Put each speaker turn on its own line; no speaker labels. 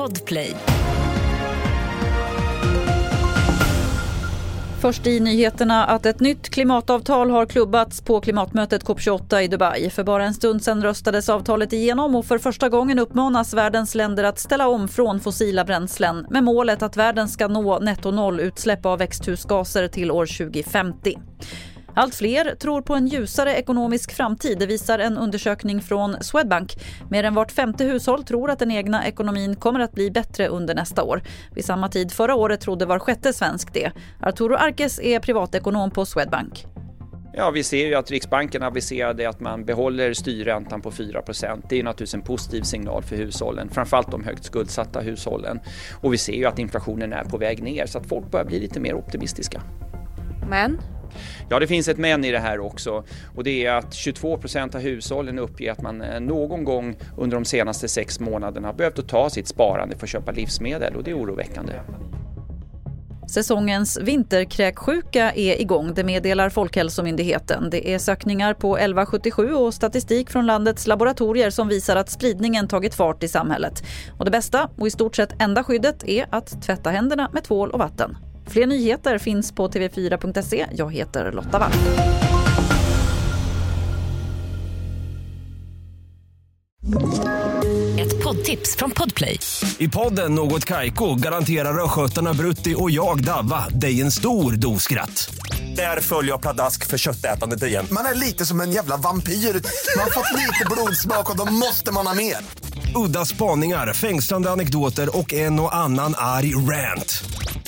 Podplay.
Först i nyheterna att ett nytt klimatavtal har klubbats på klimatmötet COP28 i Dubai. För bara en stund sedan röstades avtalet igenom och för första gången uppmanas världens länder att ställa om från fossila bränslen med målet att världen ska nå netto noll utsläpp av växthusgaser till år 2050. Allt fler tror på en ljusare ekonomisk framtid, det visar en undersökning från Swedbank. Mer än vart femte hushåll tror att den egna ekonomin kommer att bli bättre under nästa år. Vid samma tid förra året trodde var sjätte svensk det. Arturo Arkes är privatekonom på Swedbank.
Ja, vi ser ju att Riksbanken aviserade att man behåller styrräntan på 4% Det är naturligtvis en positiv signal för hushållen, framförallt de högt skuldsatta hushållen. Och vi ser ju att inflationen är på väg ner så att folk börjar bli lite mer optimistiska.
Men
Ja, det finns ett men i det här också och det är att 22 procent av hushållen uppger att man eh, någon gång under de senaste sex månaderna behövt att ta sitt sparande för att köpa livsmedel och det är oroväckande.
Säsongens vinterkräksjuka är igång, det meddelar Folkhälsomyndigheten. Det är sökningar på 1177 och statistik från landets laboratorier som visar att spridningen tagit fart i samhället. Och det bästa och i stort sett enda skyddet är att tvätta händerna med tvål och vatten. Fler nyheter finns på tv4.se. Jag heter Lotta Wall.
Ett poddtips från Podplay.
I podden Något Kaiko garanterar östgötarna Brutti och jag, Davva, dig en stor dos skratt. Där följer jag pladask för köttätandet igen.
Man är lite som en jävla vampyr. Man har fått lite blodsmak och då måste man ha mer.
Udda spaningar, fängslande anekdoter och en och annan arg rant.